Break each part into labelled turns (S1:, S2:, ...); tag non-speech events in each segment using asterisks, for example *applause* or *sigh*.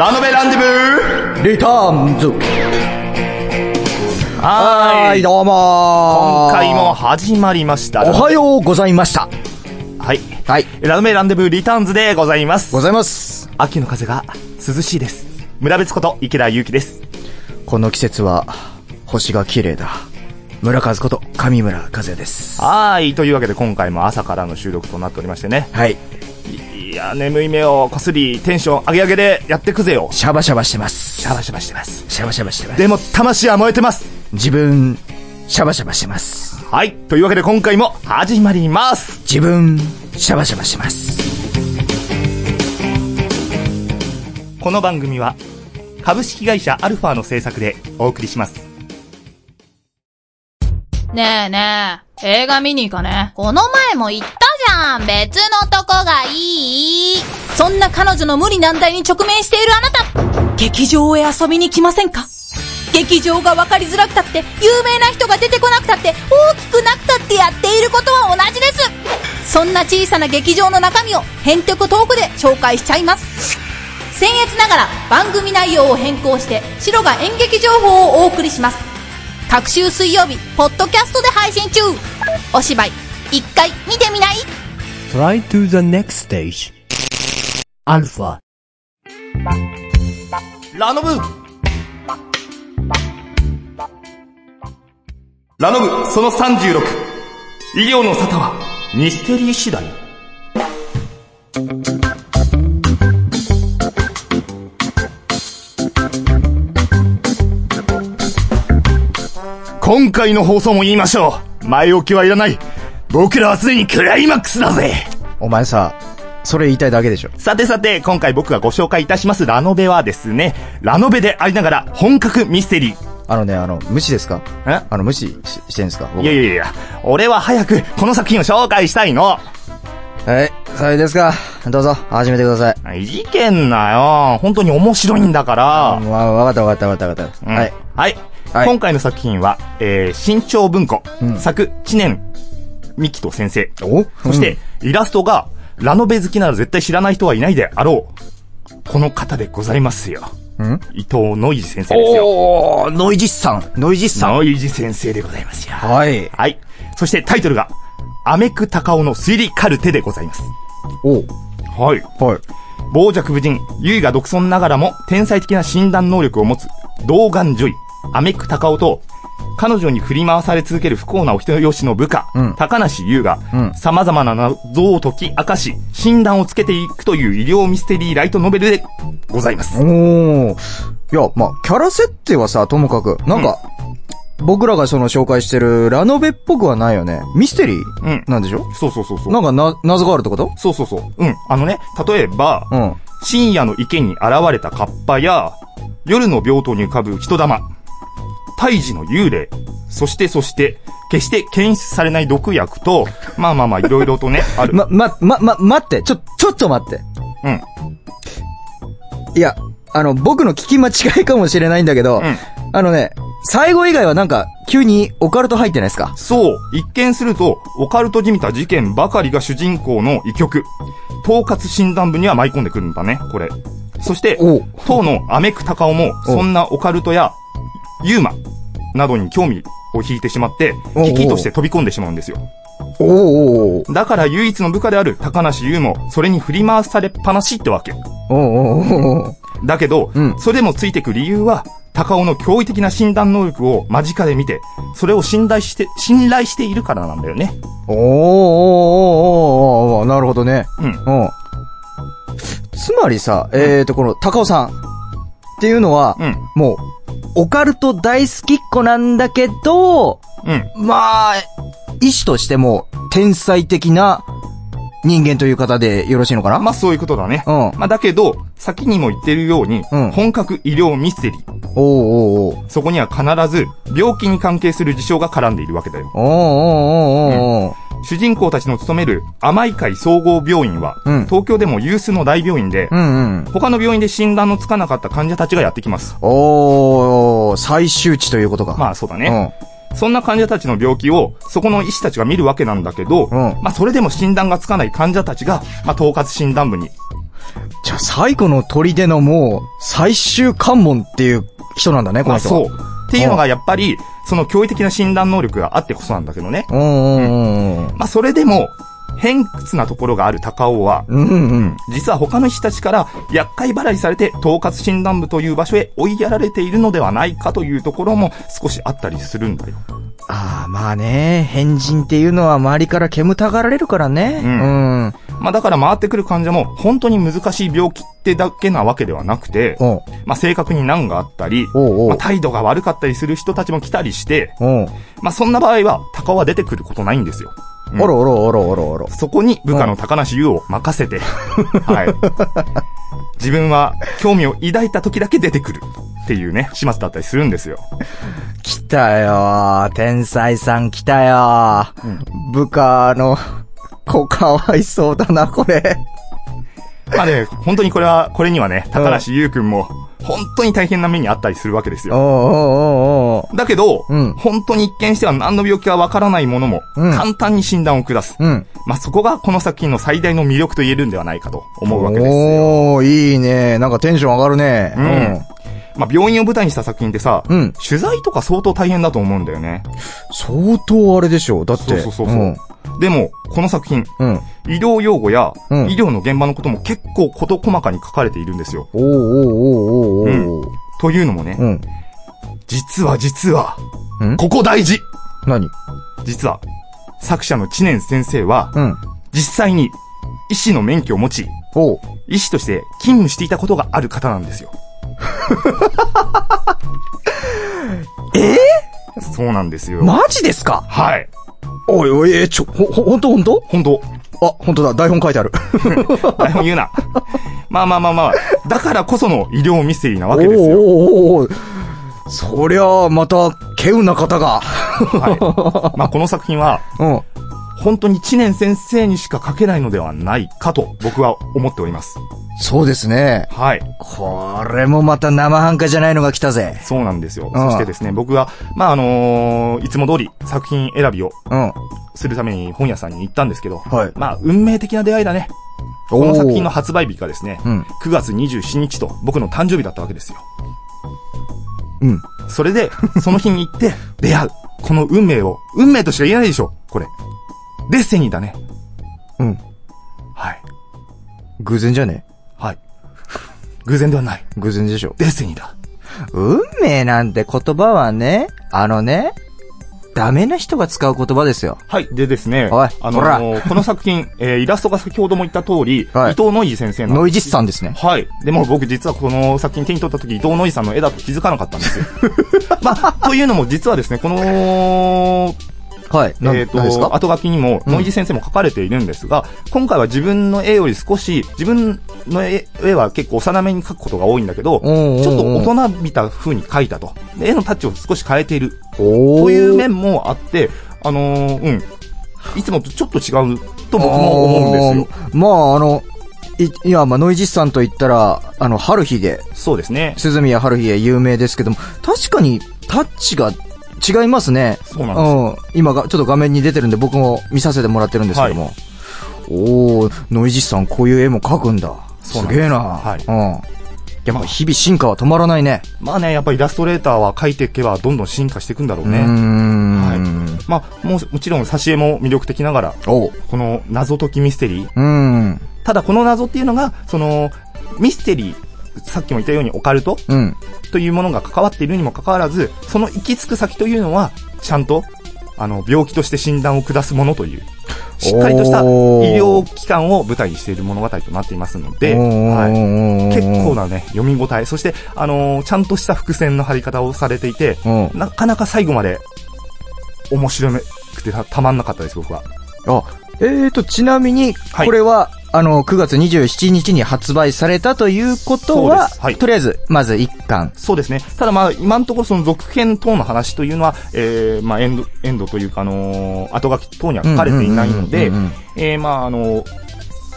S1: ラノベランデブー
S2: リターンズ
S1: はーい。
S2: どうも
S1: 今回も始まりました。
S2: おはようございました。
S1: はい。
S2: はい。
S1: ラノベランデブーリターンズでございます。
S2: ございます。
S1: 秋の風が涼しいです。村別こと池田祐希です。
S2: この季節は、星が綺麗だ。村和こと上村和也です。
S1: はーい。というわけで今回も朝からの収録となっておりましてね。
S2: はい。
S1: いや、眠い目をこすり、テンション上げ上げでやってくぜよ。
S2: シャバシャバしてます。
S1: シャバシャバしてます。
S2: シャバシャバしてます。
S1: でも、魂は燃えてます。
S2: 自分、シャバシャバしてます。
S1: はい。というわけで今回も始まります。
S2: 自分、シャバシャバしてます。
S1: この番組は、株式会社アルファの制作でお送りします。
S3: ねえねえ、映画見に行かね。この前も言ったじゃん。別のとこがいい。そんな彼女の無理難題に直面しているあなた。劇場へ遊びに来ませんか？劇場が分かりづらくたって、有名な人が出てこなくたって、大きくなくたってやっていることは同じです。そんな小さな劇場の中身を、編曲トークで紹介しちゃいます。僭越ながら番組内容を変更して、白が演劇情報をお送りします。各週水曜日、ポッドキャストで配信中お芝居、一回見てみない
S4: ？Try to the next stage. Alpha.
S1: ラノブ。ラノブその36医療の沙汰はミステリー次第。今回の放送も言いましょう。前置きはいらない僕らはすでにクライマックスだぜ
S2: お前さ、それ言いたいだけでしょ。
S1: さてさて、今回僕がご紹介いたしますラノベはですね、ラノベでありながら本格ミステリー。
S2: あのね、あの、無視ですか？
S1: え？
S2: あの、無視ししてんですか？
S1: いやいやいや、俺は早くこの作品を紹介したいの。
S2: はい、それですか。どうぞ、始めてください。
S1: いじけんなよ。本当に面白いんだから。
S2: わ、わかったわかったわかったわかった。はい。
S1: はい今回の作品は、えー、新潮文庫、
S2: うん
S1: 作、知念、ミキト先生。
S2: お？
S1: そして、イラストが、ラノベ好きなら絶対知らない人はいないであろう。この方でございますよ。
S2: うん？
S1: 伊藤ノイジ先生ですよ。
S2: おー、ノイジスさん。ノイジスさん。
S1: ノイジ先生でございますよ。
S2: はい。
S1: はい。そしてタイトルが、アメクタカオの推理カルテでございます。
S2: お
S1: はい。
S2: はい。
S1: 傍若無人、ユイが独尊ながらも天才的な診断能力を持つ、童顔女医、アメクタカオと、彼女に振り回され続ける不幸なお人よしの部下、
S2: うん
S1: 高梨優が
S2: うん、
S1: 様々な謎を解き明かし、診断をつけていくという医療ミステリーライトノベルでございます。
S2: おー。いや、まあ、キャラ設定はさ、ともかく、なんか、僕らがその紹介してるラノベっぽくはないよね。ミステリー
S1: うん。
S2: なんでしょ？
S1: そうそうそうそう。
S2: なんかな、謎があるってこと？
S1: そうそうそう。うん。あのね、例えば、
S2: うん。
S1: 深夜の池に現れたカッパや、夜の病棟に浮かぶ人玉、胎児の幽霊、そしてそして、決して検出されない毒薬と、まあまあまあ、いろいろとね、*laughs* ある。
S2: ま、ま、ま、ま、待って、ちょ、ちょっと待って。
S1: うん。
S2: いや、あの、僕の聞き間違いかもしれないんだけど、
S1: うん
S2: あのね、最後以外はなんか、急にオカルト入ってないですか？
S1: そう、一見すると、オカルトじみた事件ばかりが主人公の異曲。統括診断部には舞い込んでくるんだね、これ。そして当のアメクタカオも、そんなオカルトや、ユーマなどに興味を引いてしまって、危機として飛び込んでしまうんですよ。
S2: おうお
S1: だから唯一の部下である高梨優も、それに振り回されっぱなしってわけ。
S2: おうお
S1: だけど、
S2: うん
S1: それでもついてく理由は、高尾の驚異的な診断能力を間近で見て、それを信頼して、信頼しているからなんだよね。
S2: おーおーおーおーおーなるほどね。
S1: うん。
S2: うん。つまりさ、えーと、この、高尾さんっていうのは、
S1: うん。
S2: もう、オカルト大好きっ子なんだけど、
S1: うん。
S2: まあ、医師としても、天才的な人間という方でよろしいのかな？
S1: まあそういうことだね。
S2: うん
S1: まあだけど、先にも言ってるように、
S2: うん
S1: 本格医療ミステリー。
S2: おうおうおう
S1: そこには必ず、病気に関係する事象が絡んでいるわけだよ。
S2: おうおうおうお
S1: 主人公たちの勤める甘い会総合病院は、
S2: うん
S1: 東京でも有数の大病院で、
S2: うんうん。
S1: 他の病院で診断のつかなかった患者たちがやってきます。
S2: おー、最終値ということか。
S1: まあそうだね。そんな患者たちの病気を、そこの医師たちが見るわけなんだけど、
S2: うん
S1: まあそれでも診断がつかない患者たちが、まあ統括診断部に。
S2: ちじゃあ最後の砦のもう、最終関門っていう人なんだね、こ
S1: まあ
S2: の人は。
S1: そう。っていうのがやっぱり、その驚異的な診断能力があってこそなんだけどね。
S2: うん。
S1: まあそれでも、偏屈なところがある高尾は、
S2: うんうん。
S1: 実は他の人たちから厄介払いされて統括診断部という場所へ追いやられているのではないかというところも少しあったりするんだよ。
S2: ああ、まあね、変人っていうのは周りから煙たがられるからね。
S1: うん
S2: うん。
S1: まあだから回ってくる患者も本当に難しい病気ってだけなわけではなくて、まあ性格に難があったり、
S2: おうおう
S1: まあ態度が悪かったりする人たちも来たりして、まあそんな場合は高尾は出てくることないんですよ。うん
S2: おろおろおろおろおろ。
S1: そこに部下の高梨優を任せて、*laughs* はい。自分は興味を抱いた時だけ出てくるっていうね、始末だったりするんですよ。
S2: 来たよ天才さん来たよ、部下の子かわいそうだな、これ。
S1: まあね、本当にこれは、これにはね、高梨優くんも、本当に大変な目にあったりするわけですよ。だけど、
S2: うん
S1: 本当に一見しては何の病気かわからないものも、
S2: うん
S1: 簡単に診断を下す。
S2: うん。
S1: まあそこがこの作品の最大の魅力と言えるんではないかと思うわけですよ。
S2: おー、いいね。なんかテンション上がるね。
S1: うんまあ病院を舞台にした作品ってさ、
S2: うん
S1: 取材とか相当大変だと思うんだよね。
S2: 相当あれでしょ。だって。
S1: そうそうそうそう。でも、この作品、
S2: うん。うん。
S1: 医療用語や、
S2: うん
S1: 医療の現場のことも結構事細かに書かれているんですよ。
S2: おーおーおーおーおー
S1: というのもね、
S2: うん。
S1: 実は実は、
S2: ん？
S1: ここ大事
S2: 何？
S1: 実は、作者の知念先生は、
S2: うん。
S1: 実際に医師の免許を持ち。医師として勤務していたことがある方なんですよ。*laughs*
S2: え
S1: そうなんですよ。
S2: ー、マジですか？
S1: はい。
S2: おいおい、え、ちょ、ほ、ほ、ほんとほんと？
S1: 本当
S2: あ、ほんとだ、台本書いてある。*laughs*
S1: 台本言うな。まあまあまあまあ、だからこその医療ミステリーなわ
S2: お
S1: けですよ。
S2: おおおそりゃあ、また、稀有な方が。
S1: はい。まあこの作品は、
S2: うん。
S1: 本当に知念先生にしか書けないのではないかと僕は思っております。
S2: そうですね。
S1: はい。
S2: これもまた生半可じゃないのが来たぜ。
S1: そうなんですよ。
S2: うん
S1: そしてですね、僕は、まああのーいつも通り作品選びを
S2: うん。
S1: するために本屋さんに行ったんですけど、
S2: はい
S1: まあ運命的な出会いだね。この作品の発売日がですね、
S2: うん。
S1: 9月27日と僕の誕生日だったわけですよ。
S2: うん。
S1: それで、その日に行って *laughs* 出会う。この運命を、運命としか言えないでしょ、これ。デッセニーだね。
S2: うん。
S1: はい。
S2: 偶然じゃね？
S1: はい。偶然ではない。
S2: 偶然でしょ。
S1: デッセニーだ。
S2: 運命なんて言葉はね、あのね、ダメな人が使う言葉ですよ。
S1: はい。でですね、
S2: おい
S1: あのーこの作品、*laughs* えーイラストが先ほども言った通り、
S2: はい
S1: 伊藤ノイジ先生の。
S2: ノイジスさんですね。
S1: はい。でも僕実はこの作品手に取った時、伊藤ノイジさんの絵だと気づかなかったんですよ。まあ、というのも実はですね、この、
S2: はい。な
S1: えっ、
S2: 何ですか？
S1: と、後書きにも、
S2: うん
S1: ノイジ先生も書かれているんですが、今回は自分の絵より少し、自分の絵絵は結構幼めに描くことが多いんだけど、ち
S2: うんうんうん
S1: ょっと大人びた風に描いたと。で絵のタッチを少し変えている。
S2: おー
S1: という面もあって、あのーうん。いつもとちょっと違うと僕も思うんですよ。
S2: まあ、あの、い、いや、まあ、ノイジスさんと言ったら、あの、春日で、
S1: そうですね。
S2: 鈴宮春日で有名ですけども、確かにタッチが違いますね。
S1: そうなんですよ。
S2: うん。今が、ちょっと画面に出てるんで僕も見させてもらってるんですけども。おー、ノイジスさんこういう絵も描くんだ。すげえな。
S1: はい
S2: うん。やっぱ日々進化は止まらないね。
S1: まあね、やっぱりイラストレーターは描いていけばどんどん進化していくんだろう
S2: うー
S1: ね。
S2: ん。
S1: まあ、もう、もちろん挿絵も魅力的ながら、
S2: おう。
S1: この謎解きミステリー。
S2: うん。
S1: ただこの謎っていうのが、その、ミステリー、さっきも言ったようにオカルト？
S2: うん。
S1: というものが関わっているにもかかわらず、その行き着く先というのは、ちゃんと、あの、病気として診断を下すものという、しっかりとした医療機関を舞台にしている物語となっていますので、はい。
S2: い
S1: 結構なね、読み応え、そして、あのーちゃんとした伏線の張り方をされていて、
S2: うん。
S1: なかなか最後まで、面白くてたたまんなかったです、僕は。
S2: あ、えーと、ちなみに、
S1: はい
S2: これは、あの、9月27日に発売されたということは、
S1: はい
S2: とりあえず、まず1巻。
S1: そうですね。ただまあ、今のところその続編等の話というのは、えー、まあ、エンド、エンドというか、あのー後書き等には書かれていないので
S2: うんうんうんうんうん、
S1: えー、まあ、あのー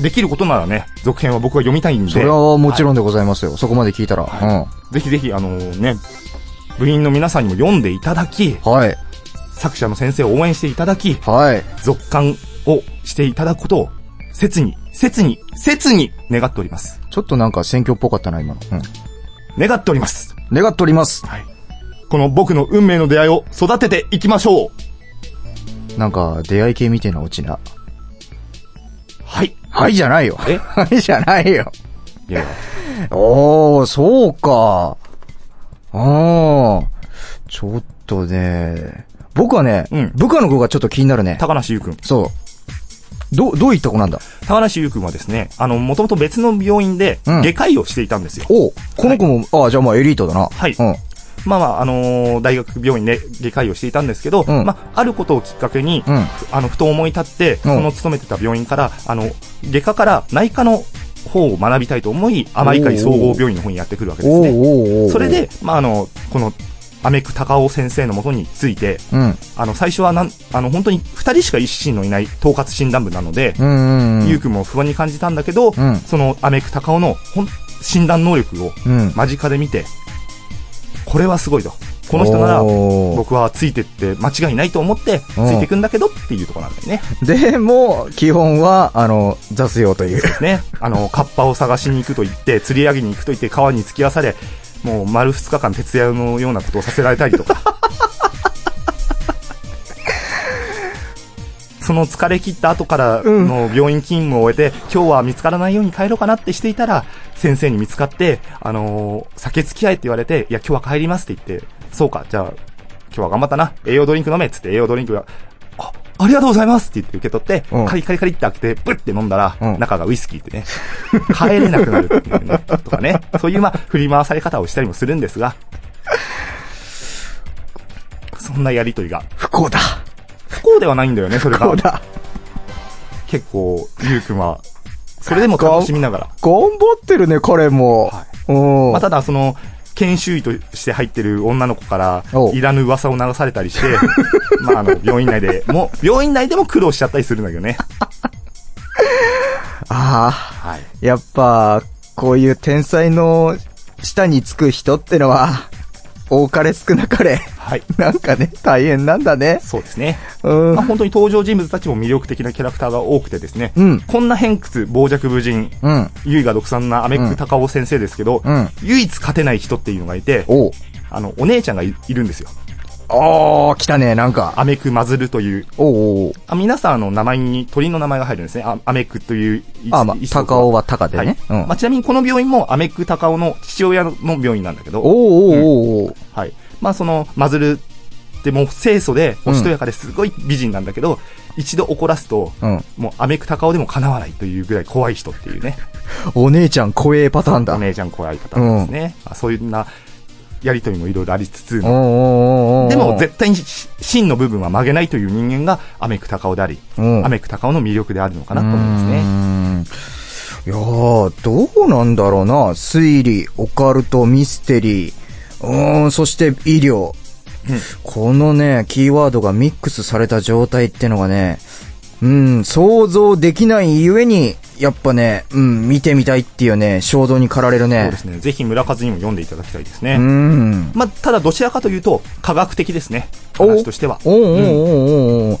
S1: できることならね、続編は僕は読みたいんで。
S2: それはもちろ
S1: ん。
S2: んでございますよ。そこまで聞いたら。
S1: ぜひぜひ、あのーね、部員の皆さんにも読んでいただき、
S2: うん。はい。
S1: 作者の先生を応援していただき、
S2: はい。
S1: 続刊をしていただくことを、切に、切に、切に願っております。
S2: ちょっとなんか選挙っぽかったな、今の。うん。
S1: 願っております。
S2: 願っております。
S1: はい。この僕の運命の出会いを育てていきましょう。
S2: なんか、出会い系みたいなオチな。
S1: はい。
S2: はいじゃないよ。
S1: え？*laughs*
S2: はいじゃないよ。
S1: いや
S2: おー、そうか。あー。ちょっとね、僕はね、
S1: うん
S2: 部下の子がちょっと気になるね。
S1: 高梨優くん。
S2: そう。ど、どういった子なんだ？
S1: 高梨優くんはですね、あの、もともと別の病院で
S2: うん。
S1: 外科医をしていたんですよ。
S2: おこの子も、ああ、じゃあまあエリートだな。
S1: はい。
S2: うん。
S1: まあまあ、あのー大学病院で外科医をしていたんですけど、
S2: うん。
S1: まあ、あることをきっかけに、
S2: うん。
S1: あの、ふと思い立って、
S2: うん。
S1: その勤めてた病院から、あの、外科から内科の方を学びたいと思い、甘い会総合病院の方にやってくるわけですね。それ、で、まあ、あの、この、アメク高尾先生のもとについて、
S2: うん。
S1: あの、最初はなん、あの、本当に二人しか医師のいない統括診断部なので、
S2: うんうんうん。
S1: ゆうくんも不安に感じたんだけど、
S2: うん
S1: そのアメク高尾の診断能力を
S2: うん。
S1: 間近で見て、これはすごいと。この人なら僕はついてって間違いないと思ってつ
S2: うん
S1: いていくんだけどっていうところなんだよね。
S2: でも、基本は、あの、雑用という。
S1: ですね。あの、カッパを探しに行くと言って、釣り上げに行くと言って川に突き出され、もう丸二日間徹夜のようなことをさせられたりとか。*laughs* その疲れ切った後からの病院勤務を終えて、今日は見つからないように帰ろうかなってしていたら、先生に見つかって、あのー酒付き合いって言われて、いや、今日は帰りますって言って、そうか、じゃあ、今日は頑張ったな。栄養ドリンク飲めっつって栄養ドリンクが、あ、ありがとうございますって言って受け取って、
S2: うん
S1: カリカリカリって開けて、ブッて飲んだら、
S2: うん
S1: 中がウイスキーってね、帰れなくなるっていうね、とかね。*laughs* そういう、まあ、振り回され方をしたりもするんですが、そんなやりとりが、
S2: 不幸だ。
S1: 不幸ではないんだよね、それが
S2: 不幸。だ。
S1: 結構、ゆうくんは、それでも楽しみながら。
S2: 頑張ってるね、彼も。
S1: は
S2: うん。
S1: まあ、ただ、その、研修医として入ってる女の子からいらぬ噂を流されたりして、*laughs* まあ、あの、病院内でも、病院内でも苦労しちゃったりするんだけどね。*laughs*
S2: ああ、
S1: はい。
S2: やっぱ、こういう天才の下につく人ってのは、多かれ少なかれ、
S1: はい。*laughs*
S2: なんかね、大変なんだね。
S1: そうですね。
S2: うん
S1: まあ、。本当に登場人物たちも魅力的なキャラクターが多くてですね、
S2: うん
S1: こんな偏屈、傍若無人、
S2: うん。
S1: が独産なアメック高尾先生ですけど、
S2: うん
S1: 唯一勝てない人っていうのがいて、
S2: おう。
S1: あの、お姉ちゃんがいいるんですよ。
S2: ああ、来たね、なんか。
S1: アメクマズルという、
S2: おうおう
S1: あ皆さんあの名前に鳥の名前が入るんですね。あアメクという一。
S2: あまあ高尾は高でね
S1: はい
S2: うん
S1: まあ、ちなみにこの病院もアメク高尾の父親の病院なんだけど、
S2: おうおうおうおう
S1: はい。まあその、マズルってもう清楚で、おしとやかですごい美人なんだけど、一度怒らすと、
S2: うん。
S1: もうアメク高尾でも叶わないというぐらい怖い人っていうね。*laughs*
S2: お姉ちゃん怖えパターンだ。
S1: お姉ちゃん怖い方なんですね。まあそういうな、やりとりもいろいろありつつでも絶対にし真の部分は曲げないという人間がアメク高尾であり、
S2: うん
S1: アメク高尾の魅力であるのかなと思いますね。
S2: ね。いやー、どうなんだろうな。推理、オカルト、ミステリー、うーん、そして医療。このね、キーワードがミックスされた状態ってのがね、うん、想像できないゆえに、やっぱね、うん、見てみたいっていうね、衝動に駆られる
S1: そう
S2: ね
S1: で。すね。ぜひ村和にも読んでいただきたいですね。
S2: うん。
S1: まあ、ただどちらかというと、科学的ですね。
S2: お
S1: 話としては。
S2: おうおうおうおうおう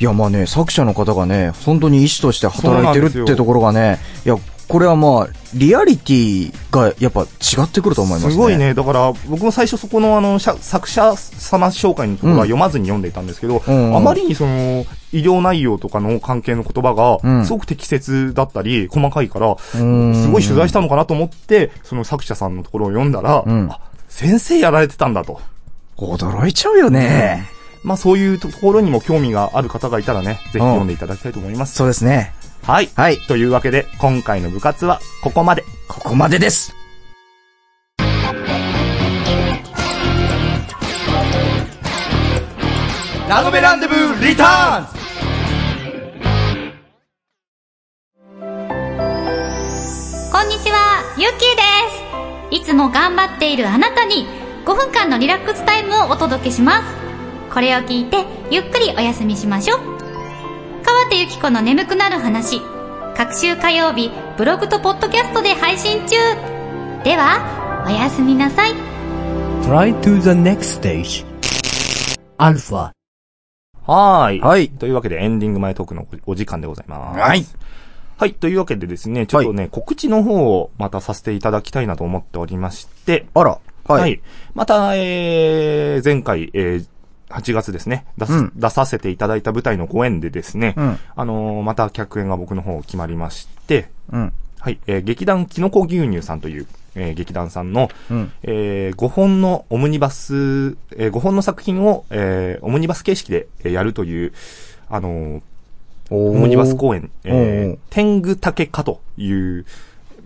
S2: いや、まあね、作者の方がね、本当に医師として働いてるってところがね、いや、これはまあ、リアリティがやっぱ違ってくると思いますね。
S1: すごい。ね。だから、僕も最初そこのあの、作者様紹介のところは読まずに読んでいたんですけど、
S2: うん
S1: あまりにその、医療内容とかの関係の言葉
S2: うん
S1: が、すごく適切だったり、細かいから、
S2: ん
S1: すごい取材したのかなと思って、その作者さんのところを読んだら、
S2: うん
S1: あ、先生やられてたんだと。
S2: 驚いちゃうよね。
S1: まあそういうところにも興味がある方がいたらね、ぜひ読んでいただきたいと思います。
S2: そうですね。
S1: はい。
S2: はい。
S1: というわけで、今回の部活はここまで。
S2: ここまでです。
S1: ラノベランデブーリターンズ
S5: こんにちは、ゆっきーです。いつも頑張っているあなたに5分間のリラックスタイムをお届けします。これを聞いてゆっくりお休みしましょう。ゆき子の眠くなる話。各週火曜日、ブログとポッドキャストで配信中。では、おやすみなさい。
S4: Try to the next stage. Alpha.
S1: はーい。
S2: はい
S1: というわけでエンディング前トークのお時間でございます。
S2: はい。
S1: はい。というわけでですね、ちょっとね、告知の方をまたさせていただきたいなと思っておりまして、
S2: あら。はい。
S1: はい。また、えー、前回、えー、8月ですね、出す、
S2: うん。
S1: 出させていただいた舞台のご縁でですね、
S2: うん。
S1: あのーまた客演が僕の方決まりまして、
S2: うん。
S1: はい、えー劇団キノコ牛乳さんという、えー劇団さんの、
S2: うん。
S1: えー5本のオムニバス、えー5本の作品を、えーオムニバス形式でえーやるという、あのー
S2: オ
S1: オムニバス公演、えー、天狗竹かという、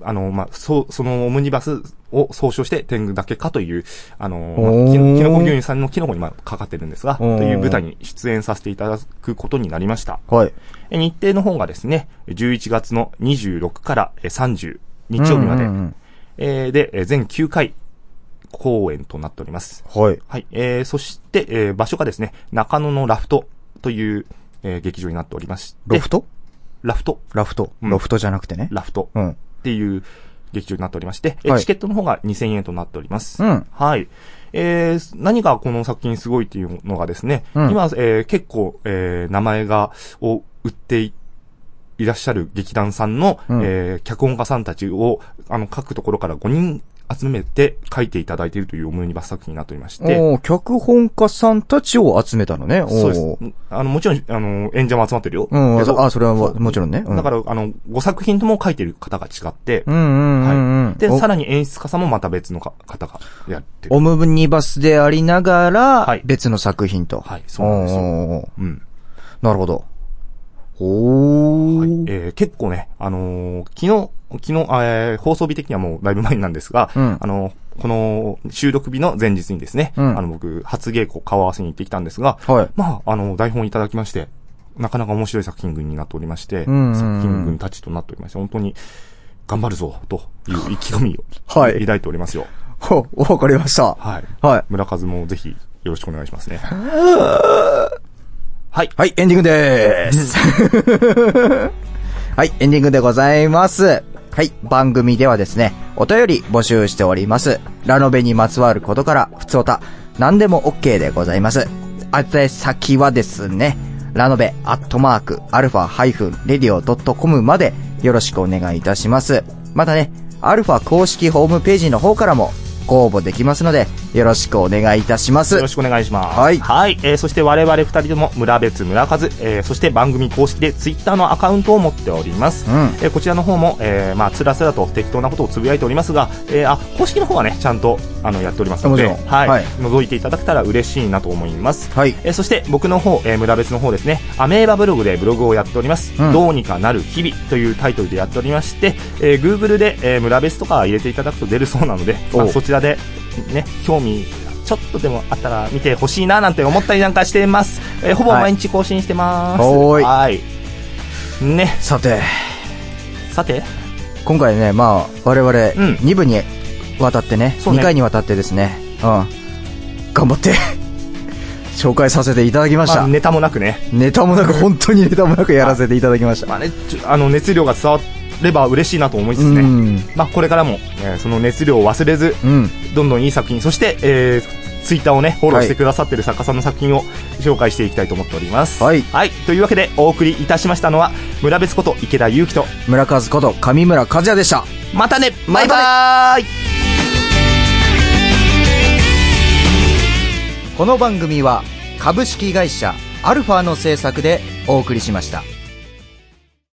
S1: あの、まあ、そう、そのオムニバスを総称して天狗竹かという、あの、まあ
S2: おー
S1: きのきのこ牛乳さんのキノコにまあかかってるんですが、という舞台に出演させていただくことになりました。
S2: はい。
S1: え日程の方がですね、11月の26からえ30日曜日まで、
S2: うんうんうん
S1: えーで、えー全9回公演となっております。
S2: はい。
S1: はい。えー、そして、えー場所がですね、中野のラフトという、えー劇場になっておりまして、
S2: ロフト？
S1: ラフト、
S2: ラフト。
S1: うん
S2: ロフトじゃなくてね。
S1: ラフト
S2: うん。
S1: っていう劇場になっておりまして、え
S2: はい
S1: チケットの方が2000円となっております。
S2: うん
S1: はい。えー、何がこの作品すごいっていうのがですね、
S2: うん
S1: 今、えー結構、えー名前が、を売っていいらっしゃる劇団さんの、
S2: うん
S1: えー脚本家さんたちを、あの、各ところから5人集めて書いていただいているというオムニバス作品になっておりまして、
S2: 脚本家さんたちを集めたのね。
S1: そうです。あの、もちろん、あの、演者も集まってるよ。
S2: うん、あ、それはももちろんね。うん
S1: だから、あの、5作品とも書いてる方が違って、
S2: うんうん。
S1: はい。で、
S2: お
S1: さらに演出家さんもまた別のか方がやってる。
S2: オムニバスでありながら
S1: はい、
S2: 別の作品と。
S1: はいそうなんですようん。
S2: なるほど。おー。
S1: えー結構ね、あのー昨日、昨日、えー放送日的にはもうだいぶ前なんですが、
S2: うん
S1: あのーこの収録日の前日にですね、
S2: うん
S1: あの、僕、初稽古顔合わせに行ってきたんですが、
S2: はい
S1: まあ、あの、台本いただきまして、なかなか面白い作品群になっておりまして、
S2: んうんうん
S1: 作品群たちとなっておりまして、本当に頑張るぞ、という意気込みを、*laughs*
S2: はい
S1: 抱いておりますよ。*laughs*
S2: ほ、わかりました。
S1: はい。
S2: はい。
S1: 村和もぜひ、よろしくお願いしますね。*laughs* はい。
S2: はい、エンディングでーす。*laughs* はい、エンディングでございます。はい、番組ではですね、お便り募集しております。ラノベにまつわることから、ふつおた、何でも OK でございます。宛先はですね、ラノベアットマーク、アルファハイフン、レディオドットコムまでよろしくお願いいたします。またね、アルファ公式ホームページの方からもご応募できますので、よろしくお願いいたします
S1: よろ。しくお願いします。
S2: はい
S1: はい。えーそして我々二人とも村別村和、えーそして番組公式でツイッターのアカウントを持っております。
S2: うん
S1: えーこちらの方も、えーまあ、つらつらと適当なことをつぶやいておりますが、えーあ、公式の方はね、ちゃんと、あの、やっておりますので、はい、
S2: はい
S1: 覗いていただけたら嬉しいなと思います。
S2: はい。
S1: えーそして僕の方、えー村別の方ですね、アメーバブログでブログをやっております。
S2: うん
S1: どうにかなる日々というタイトルでやっておりまして、えー Google で、えー村別とか入れていただくと出るそうなので、まあ、
S2: お
S1: そちらで、ね、興味、ちょっとでもあったら見てほしいななんて思ったりなんかしてます。えーほぼ
S2: はい
S1: 毎日更新してます。はい。ね、
S2: さて、
S1: さて、
S2: 今回ね、まあ、我々、
S1: ん
S2: 2部にわたってね、
S1: そうね
S2: 2回にわたってですね、うん、頑張って、*laughs* 紹介させていただきました。
S1: まあ、ネタもなくね、
S2: ネタもなく、本当にネタもなくやらせていただきました。
S1: まあね、あの、熱量が伝われば嬉しいなと思いつつね、
S2: うん。
S1: まあ、これからも、えーその熱量を忘れず、
S2: うん。
S1: どんどんいい作品、そして、えー、ツイッターをね、フォローしてくださってる作家さんの作品を紹介していきたいと思っております。
S2: はい
S1: はい。というわけで、お送りいたしましたのは、村別こと池田祐希と、
S2: 村和こと上村和也でした。
S1: またね
S2: またね
S1: バイバーイ
S2: この番組は、株式会社アルファの制作でお送りしました。